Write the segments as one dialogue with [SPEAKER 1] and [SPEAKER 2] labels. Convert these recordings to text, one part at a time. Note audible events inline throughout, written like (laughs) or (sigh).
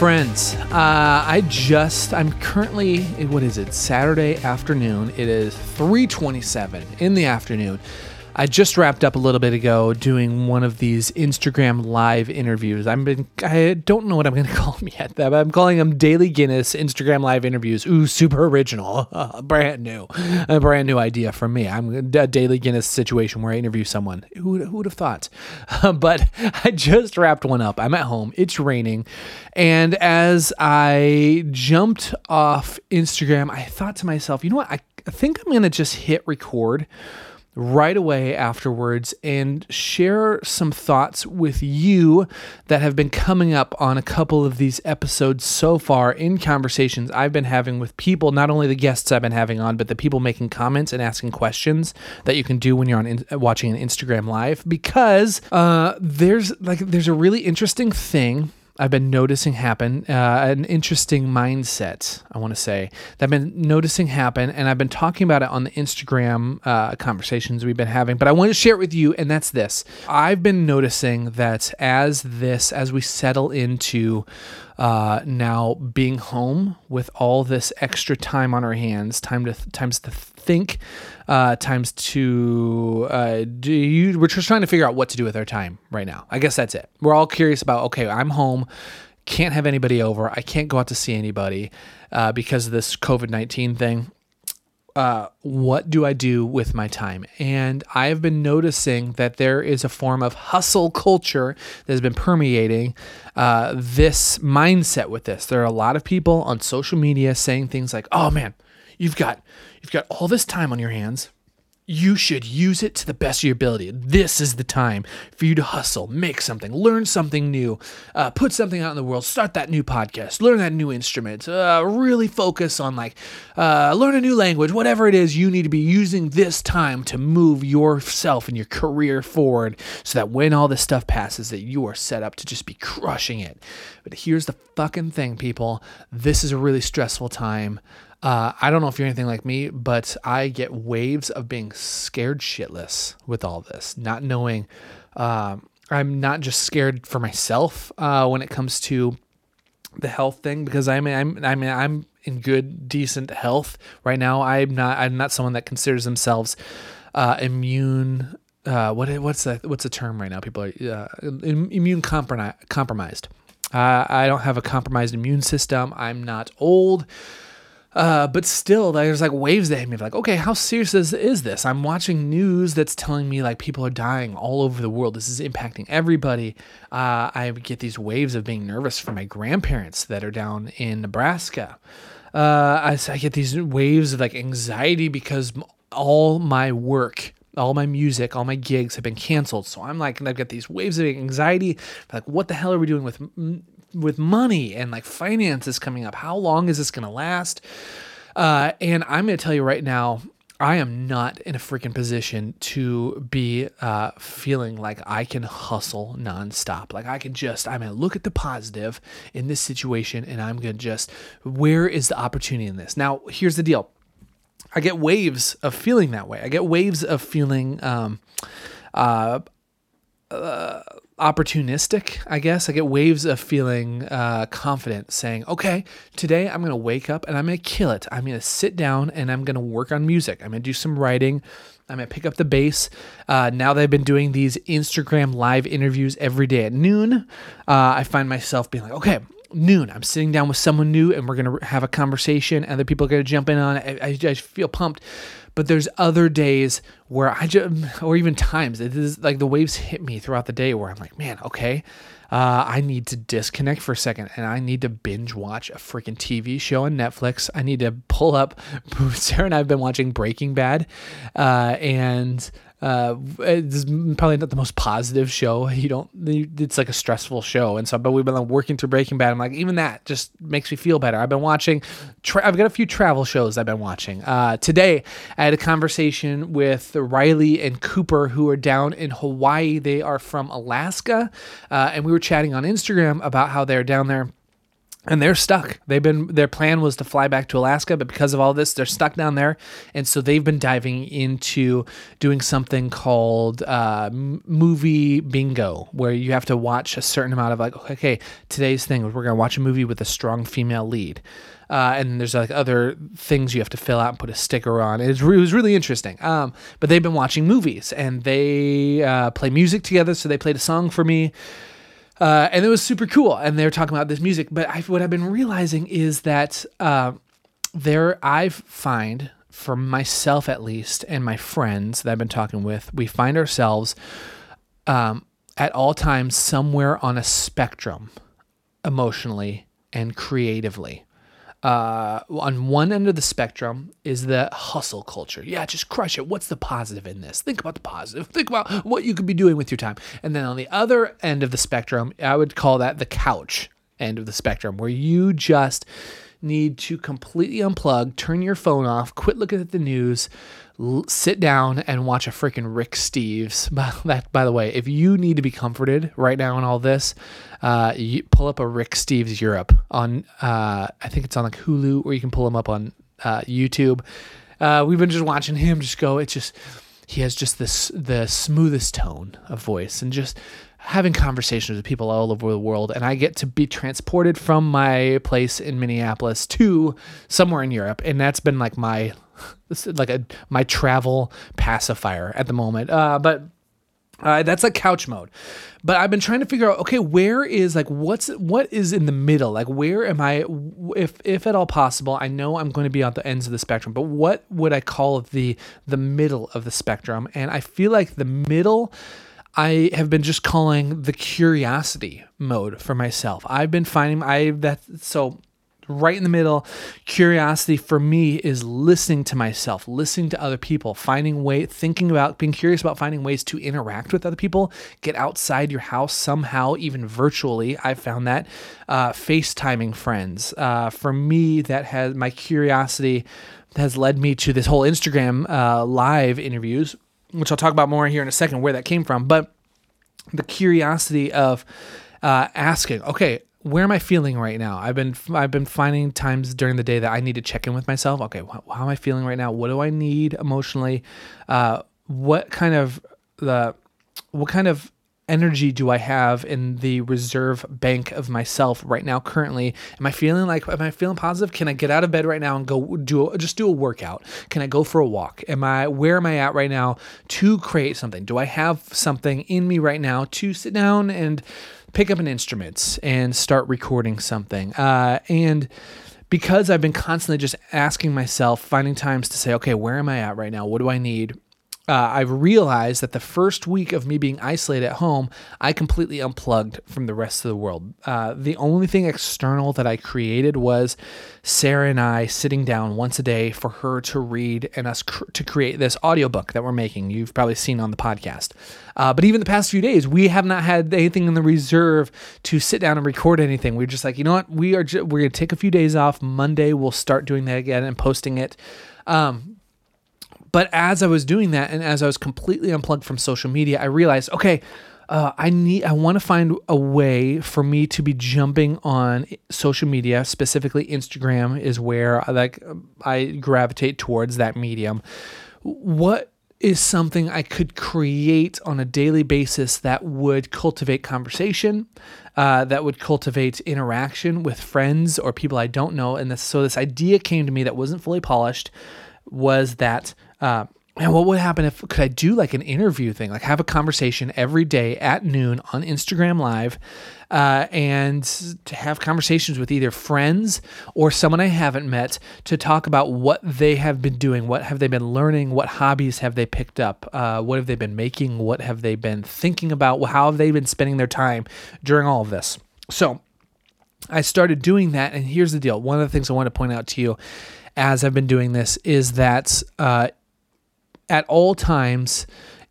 [SPEAKER 1] friends. Uh, I just, I'm currently, what is it, Saturday afternoon. It is 3.27 in the afternoon. I just wrapped up a little bit ago doing one of these Instagram live interviews. I've been I don't know what I'm going (laughs) to call them yet. But I'm calling them Daily Guinness Instagram live interviews. Ooh, super original, (laughs) brand new, a brand new idea from me. I'm a Daily Guinness situation where I interview someone. Who who would have thought? (laughs) but I just wrapped one up. I'm at home. It's raining, and as I jumped off Instagram, I thought to myself, you know what? I, I think I'm going to just hit record right away afterwards and share some thoughts with you that have been coming up on a couple of these episodes so far in conversations I've been having with people, not only the guests I've been having on, but the people making comments and asking questions that you can do when you're on in, watching an Instagram live because uh, there's like there's a really interesting thing I've been noticing happen, uh, an interesting mindset, I want to say, that I've been noticing happen. And I've been talking about it on the Instagram uh, conversations we've been having, but I want to share it with you. And that's this I've been noticing that as this, as we settle into uh, now being home with all this extra time on our hands, time to times to think, uh, times to uh, do you, we're just trying to figure out what to do with our time right now. I guess that's it. We're all curious about okay, I'm home, can't have anybody over, I can't go out to see anybody uh, because of this COVID nineteen thing uh, what do I do with my time? And I have been noticing that there is a form of hustle culture that has been permeating uh, this mindset with this. There are a lot of people on social media saying things like, "Oh man, you've got you've got all this time on your hands you should use it to the best of your ability. This is the time for you to hustle, make something, learn something new, uh, put something out in the world, start that new podcast, learn that new instrument, uh, really focus on like uh, learn a new language, whatever it is. You need to be using this time to move yourself and your career forward, so that when all this stuff passes, that you are set up to just be crushing it. But here's the fucking thing, people. This is a really stressful time. Uh, I don't know if you're anything like me, but I get waves of being scared shitless with all this, not knowing. Uh, I'm not just scared for myself uh, when it comes to the health thing because I'm I'm I mean I'm in good decent health right now. I'm not I'm not someone that considers themselves uh, immune. Uh, what what's the what's the term right now? People are uh, immune compromised. Uh, I don't have a compromised immune system. I'm not old. Uh, but still, there's like waves that hit me. Like, okay, how serious is, is this? I'm watching news that's telling me like people are dying all over the world. This is impacting everybody. Uh, I get these waves of being nervous for my grandparents that are down in Nebraska. Uh, I, I get these waves of like anxiety because all my work all my music, all my gigs have been canceled. So I'm like, and I've got these waves of anxiety. Like, what the hell are we doing with with money and like finances coming up. How long is this going to last? Uh, and I'm going to tell you right now, I am not in a freaking position to be uh, feeling like I can hustle nonstop. Like I can just, I'm to look at the positive in this situation and I'm going to just, where is the opportunity in this? Now, here's the deal I get waves of feeling that way. I get waves of feeling, um, uh, uh, opportunistic, I guess. I get waves of feeling uh, confident, saying, okay, today I'm going to wake up and I'm going to kill it. I'm going to sit down and I'm going to work on music. I'm going to do some writing. I'm going to pick up the bass. Uh, now that I've been doing these Instagram live interviews every day at noon, uh, I find myself being like, okay, noon. I'm sitting down with someone new and we're going to have a conversation. Other people are going to jump in on it. I, I, I feel pumped but there's other days where I just, (laughs) or even times, it is like the waves hit me throughout the day where I'm like, man, okay, uh, I need to disconnect for a second and I need to binge watch a freaking TV show on Netflix. I need to pull up. (laughs) Sarah and I have been watching Breaking Bad, uh, and uh, it's probably not the most positive show. You don't, it's like a stressful show. And so, but we've been like, working through Breaking Bad. I'm like, even that just makes me feel better. I've been watching, tra- I've got a few travel shows I've been watching. Uh, today, I had a conversation with Riley and Cooper, who are down in Hawaii. They are from Alaska. Uh, and we were chatting on Instagram about how they're down there and they're stuck. They've been their plan was to fly back to Alaska, but because of all this, they're stuck down there, and so they've been diving into doing something called uh, movie bingo, where you have to watch a certain amount of like, okay, today's thing we're gonna watch a movie with a strong female lead. Uh, and there's like other things you have to fill out and put a sticker on. It was, it was really interesting. Um, but they've been watching movies and they uh, play music together. So they played a song for me uh, and it was super cool. And they were talking about this music. But I, what I've been realizing is that uh, there, I find for myself at least, and my friends that I've been talking with, we find ourselves um, at all times somewhere on a spectrum emotionally and creatively uh, on one end of the spectrum is the hustle culture. Yeah, just crush it. What's the positive in this? Think about the positive. Think about what you could be doing with your time. And then on the other end of the spectrum, I would call that the couch end of the spectrum, where you just need to completely unplug, turn your phone off, quit looking at the news, l- sit down and watch a freaking Rick Steves. (laughs) that, by the way, if you need to be comforted right now in all this, uh, you pull up a Rick Steves Europe on. Uh, I think it's on like Hulu, or you can pull him up on uh, YouTube. Uh, we've been just watching him just go. It's just he has just this the smoothest tone of voice and just having conversations with people all over the world. And I get to be transported from my place in Minneapolis to somewhere in Europe. And that's been like my (laughs) like a my travel pacifier at the moment. Uh, but uh, that's like couch mode. But i've been trying to figure out okay where is like what's what is in the middle? Like where am i if if at all possible i know i'm going to be on the ends of the spectrum but what would i call the the middle of the spectrum? And i feel like the middle I have been just calling the curiosity mode for myself. I've been finding I that so right in the middle. Curiosity for me is listening to myself, listening to other people, finding way, thinking about, being curious about finding ways to interact with other people, get outside your house somehow, even virtually. I found that uh, FaceTiming friends. Uh, for me, that has my curiosity has led me to this whole Instagram uh, live interviews, which I'll talk about more here in a second, where that came from. But the curiosity of uh, asking, okay, where am I feeling right now? I've been I've been finding times during the day that I need to check in with myself. Okay, wh- how am I feeling right now? What do I need emotionally? Uh, what kind of the what kind of energy do I have in the reserve bank of myself right now currently? Am I feeling like am I feeling positive? Can I get out of bed right now and go do just do a workout? Can I go for a walk? Am I where am I at right now to create something? Do I have something in me right now to sit down and pick up an instrument and start recording something. Uh, and because I've been constantly just asking myself, finding times to say, okay, where am I at right now? What do I need? Uh, I've realized that the first week of me being isolated at home, I completely unplugged from the rest of the world. Uh, the only thing external that I created was Sarah and I sitting down once a day for her to read and us cr- to create this audiobook that we're making. You've probably seen on the podcast. Uh, but even the past few days, we have not had anything in the reserve to sit down and record anything. We're just like, you know what? We are. Ju- we're gonna take a few days off. Monday, we'll start doing that again and posting it. Um, but as I was doing that and as I was completely unplugged from social media, I realized, okay, uh, I need, I want to find a way for me to be jumping on social media. Specifically, Instagram is where I like I gravitate towards that medium. What is something I could create on a daily basis that would cultivate conversation, uh, that would cultivate interaction with friends or people I don't know. And this, so this idea came to me that wasn't fully polished was that uh, and what would happen if could I do like an interview thing, like have a conversation every day at noon on Instagram Live, uh, and to have conversations with either friends or someone I haven't met to talk about what they have been doing, what have they been learning, what hobbies have they picked up, uh, what have they been making, what have they been thinking about, how have they been spending their time during all of this. So I started doing that, and here's the deal. One of the things I want to point out to you as I've been doing this is that uh, at all times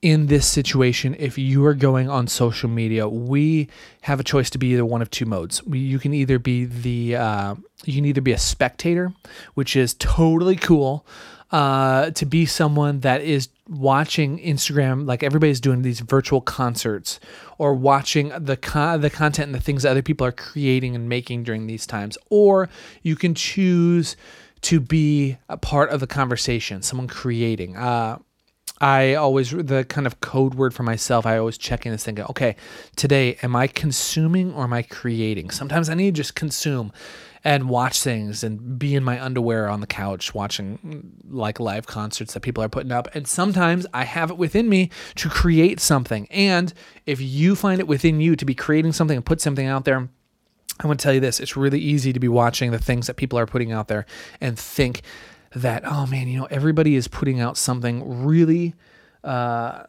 [SPEAKER 1] in this situation, if you are going on social media, we have a choice to be either one of two modes. You can either be the uh, you can either be a spectator, which is totally cool. uh, to be someone that is watching Instagram, like everybody's doing these virtual concerts, or watching the con- the content and the things that other people are creating and making during these times, or you can choose to be a part of the conversation, someone creating. Uh, I always the kind of code word for myself. I always check in and think, okay, today am I consuming or am I creating? Sometimes I need to just consume and watch things and be in my underwear on the couch watching like live concerts that people are putting up. And sometimes I have it within me to create something. And if you find it within you to be creating something and put something out there, I want to tell you this it's really easy to be watching the things that people are putting out there and think that, oh man, you know, everybody is putting out something really. Uh,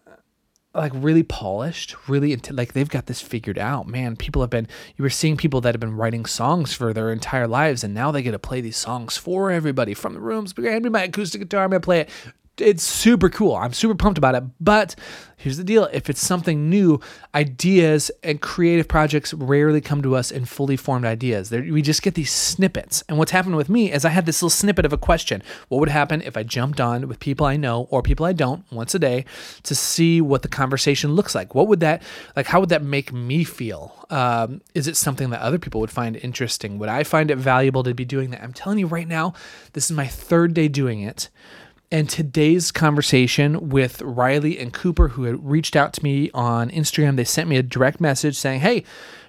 [SPEAKER 1] like really polished, really into, like they've got this figured out. Man, people have been you were seeing people that have been writing songs for their entire lives, and now they get to play these songs for everybody from the rooms. Hand me my acoustic guitar, I'm gonna play it it's super cool. I'm super pumped about it. But here's the deal if it's something new, ideas and creative projects rarely come to us in fully formed ideas. They're, we just get these snippets. And what's happened with me is I had this little snippet of a question. What would happen if I jumped on with people I know or people I don't once a day to see what the conversation looks like? What would that, like, how would that make me feel? Um, is it something that other people would find interesting? Would I find it valuable to be doing that? I'm telling you right now, this is my third day doing it. And today's conversation with Riley and Cooper, who had reached out to me on Instagram, they sent me a direct message saying, Hey,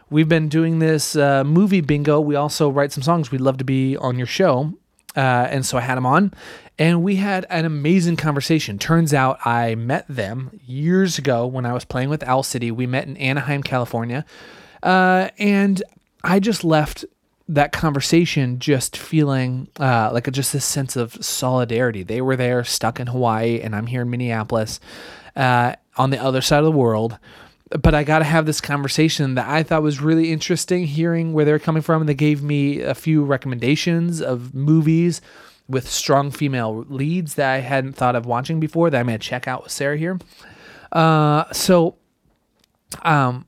[SPEAKER 1] we've been doing this uh, movie bingo. We also write some songs. We'd love to be on your show. Uh, and so I had them on, and we had an amazing conversation. Turns out I met them years ago when I was playing with Owl City. We met in Anaheim, California. Uh, and I just left that conversation just feeling uh, like just this sense of solidarity. They were there, stuck in Hawaii, and I'm here in Minneapolis, uh, on the other side of the world. But I got to have this conversation that I thought was really interesting, hearing where they're coming from. And they gave me a few recommendations of movies with strong female leads that I hadn't thought of watching before that I'm going to check out with Sarah here. Uh, so, um,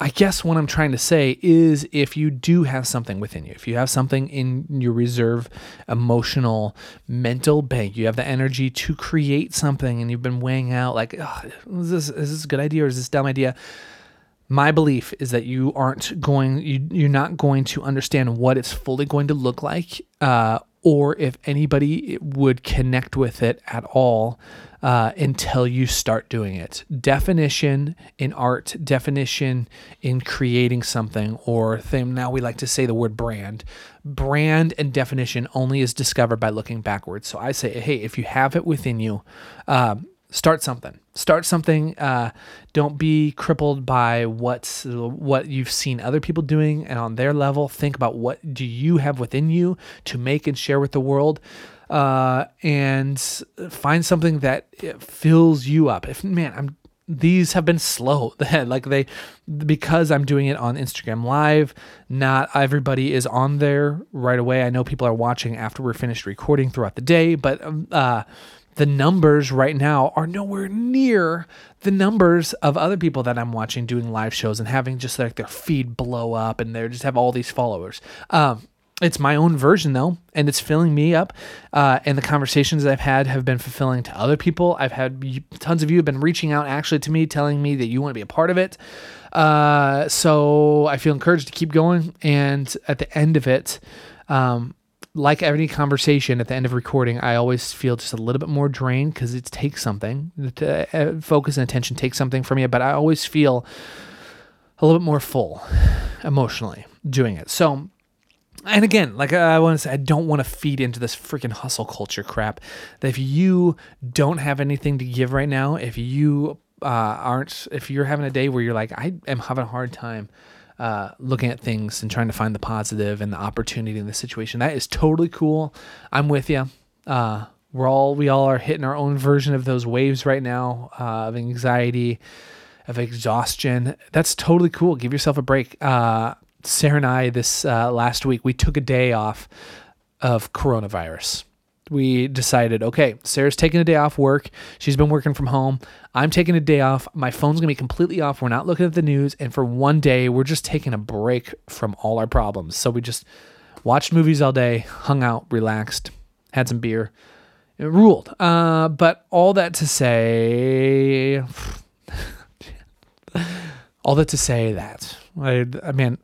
[SPEAKER 1] I guess what I'm trying to say is if you do have something within you, if you have something in your reserve emotional mental bank, you have the energy to create something and you've been weighing out like, is this is this a good idea or is this a dumb idea? My belief is that you aren't going you you're not going to understand what it's fully going to look like uh, or if anybody would connect with it at all uh, until you start doing it. Definition in art, definition in creating something, or thing. Now we like to say the word brand. Brand and definition only is discovered by looking backwards. So I say, hey, if you have it within you, uh, start something. Start something. Uh, don't be crippled by what's what you've seen other people doing and on their level. Think about what do you have within you to make and share with the world uh, and find something that fills you up. If man, I'm these have been slow. (laughs) like they because I'm doing it on Instagram live, not everybody is on there right away. I know people are watching after we're finished recording throughout the day, but um, uh, the numbers right now are nowhere near the numbers of other people that I'm watching doing live shows and having just like their feed blow up and they just have all these followers. Um, it's my own version though and it's filling me up uh, and the conversations i've had have been fulfilling to other people. I've had tons of you have been reaching out actually to me telling me that you want to be a part of it. Uh, so i feel encouraged to keep going and at the end of it um, like any conversation at the end of recording i always feel just a little bit more drained because it takes something. To, uh, focus and attention takes something from you but i always feel a little bit more full emotionally doing it. So and again, like I want to say, I don't want to feed into this freaking hustle culture crap. That if you don't have anything to give right now, if you uh, aren't, if you're having a day where you're like, I am having a hard time uh, looking at things and trying to find the positive and the opportunity in the situation, that is totally cool. I'm with you. Uh, we're all, we all are hitting our own version of those waves right now uh, of anxiety, of exhaustion. That's totally cool. Give yourself a break. Sarah and I this uh, last week we took a day off of coronavirus. We decided, okay, Sarah's taking a day off work. She's been working from home. I'm taking a day off. My phone's gonna be completely off. We're not looking at the news, and for one day, we're just taking a break from all our problems. So we just watched movies all day, hung out, relaxed, had some beer, It ruled. Uh, but all that to say, (laughs) all that to say that I, I mean,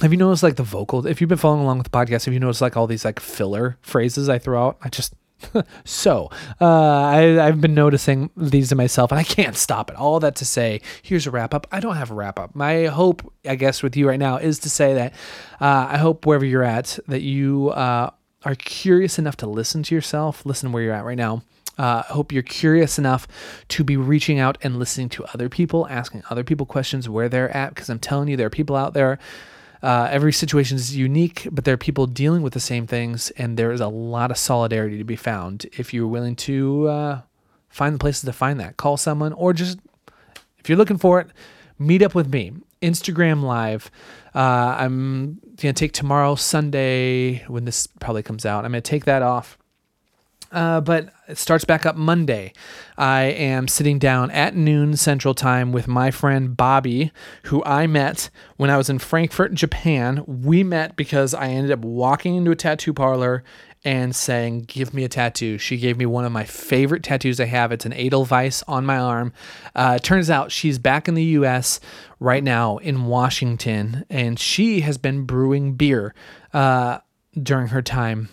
[SPEAKER 1] have you noticed like the vocal? If you've been following along with the podcast, have you noticed like all these like filler phrases I throw out? I just (laughs) so uh, I, I've been noticing these to myself, and I can't stop it. All that to say, here's a wrap up. I don't have a wrap up. My hope, I guess, with you right now is to say that uh, I hope wherever you're at, that you uh, are curious enough to listen to yourself, listen where you're at right now. Uh, I hope you're curious enough to be reaching out and listening to other people, asking other people questions where they're at, because I'm telling you, there are people out there uh, every situation is unique, but there are people dealing with the same things, and there is a lot of solidarity to be found if you're willing to uh, find the places to find that. Call someone, or just if you're looking for it, meet up with me. Instagram Live. Uh, I'm gonna take tomorrow, Sunday, when this probably comes out. I'm gonna take that off uh, but it starts back up Monday. I am sitting down at noon Central Time with my friend Bobby, who I met when I was in Frankfurt, Japan. We met because I ended up walking into a tattoo parlor and saying, Give me a tattoo. She gave me one of my favorite tattoos I have. It's an Edelweiss on my arm. Uh, turns out she's back in the US right now in Washington, and she has been brewing beer uh, during her time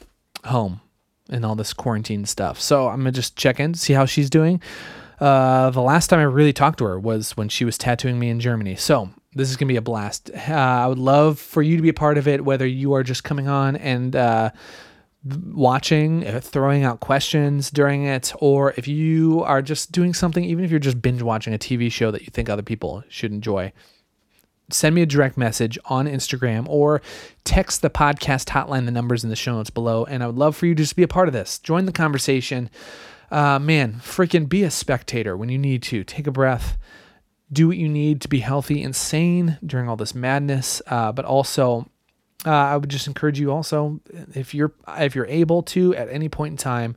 [SPEAKER 1] home and all this quarantine stuff. So I'm gonna just check in, see how she's doing. Uh, the last time I really talked to her was when she was tattooing me in Germany. So this is gonna be a blast. Uh, I would love for you to be a part of it, whether you are just coming on and uh, watching, uh, throwing out questions during it, or if you are just doing something, even if you're just binge watching a TV show that you think other people should enjoy send me a direct message on Instagram or text the podcast hotline, the numbers in the show notes below. And I would love for you to just be a part of this. Join the conversation. Uh, man, freaking be a spectator when you need to. Take a breath. Do what you need to be healthy and sane during all this madness. Uh, but also, uh, I would just encourage you also, if you're if you're able to at any point in time,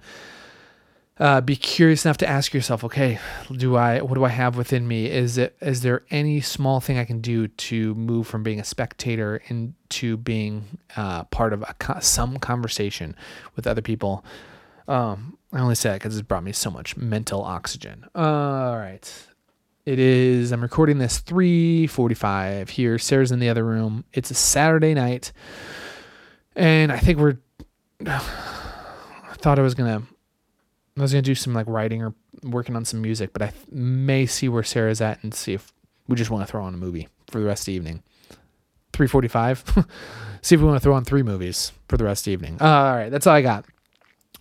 [SPEAKER 1] uh, be curious enough to ask yourself, okay, do I what do I have within me? Is it is there any small thing I can do to move from being a spectator into being uh, part of a, some conversation with other people? Um, I only say that because it's brought me so much mental oxygen. all right, it is. I'm recording this 3:45 here. Sarah's in the other room. It's a Saturday night, and I think we're. (sighs) I thought I was gonna I was gonna do some like writing or working on some music, but I th- may see where Sarah's at and see if we just want to throw on a movie for the rest of the evening. Three forty-five. (laughs) see if we want to throw on three movies for the rest of the evening. Uh, all right, that's all I got.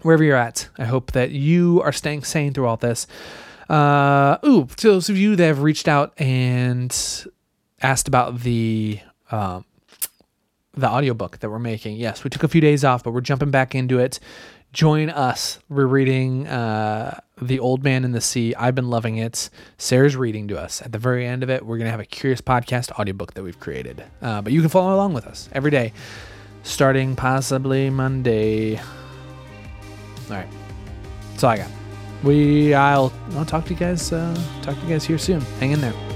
[SPEAKER 1] Wherever you're at, I hope that you are staying sane through all this. Uh, ooh, to those of you that have reached out and asked about the um, the audiobook that we're making. Yes, we took a few days off, but we're jumping back into it join us. We're reading uh, The Old Man and the Sea. I've been loving it. Sarah's reading to us. At the very end of it, we're going to have a Curious Podcast audiobook that we've created. Uh, but you can follow along with us every day, starting possibly Monday. All right. That's all I got. We, I'll, I'll talk to you guys, uh, talk to you guys here soon. Hang in there.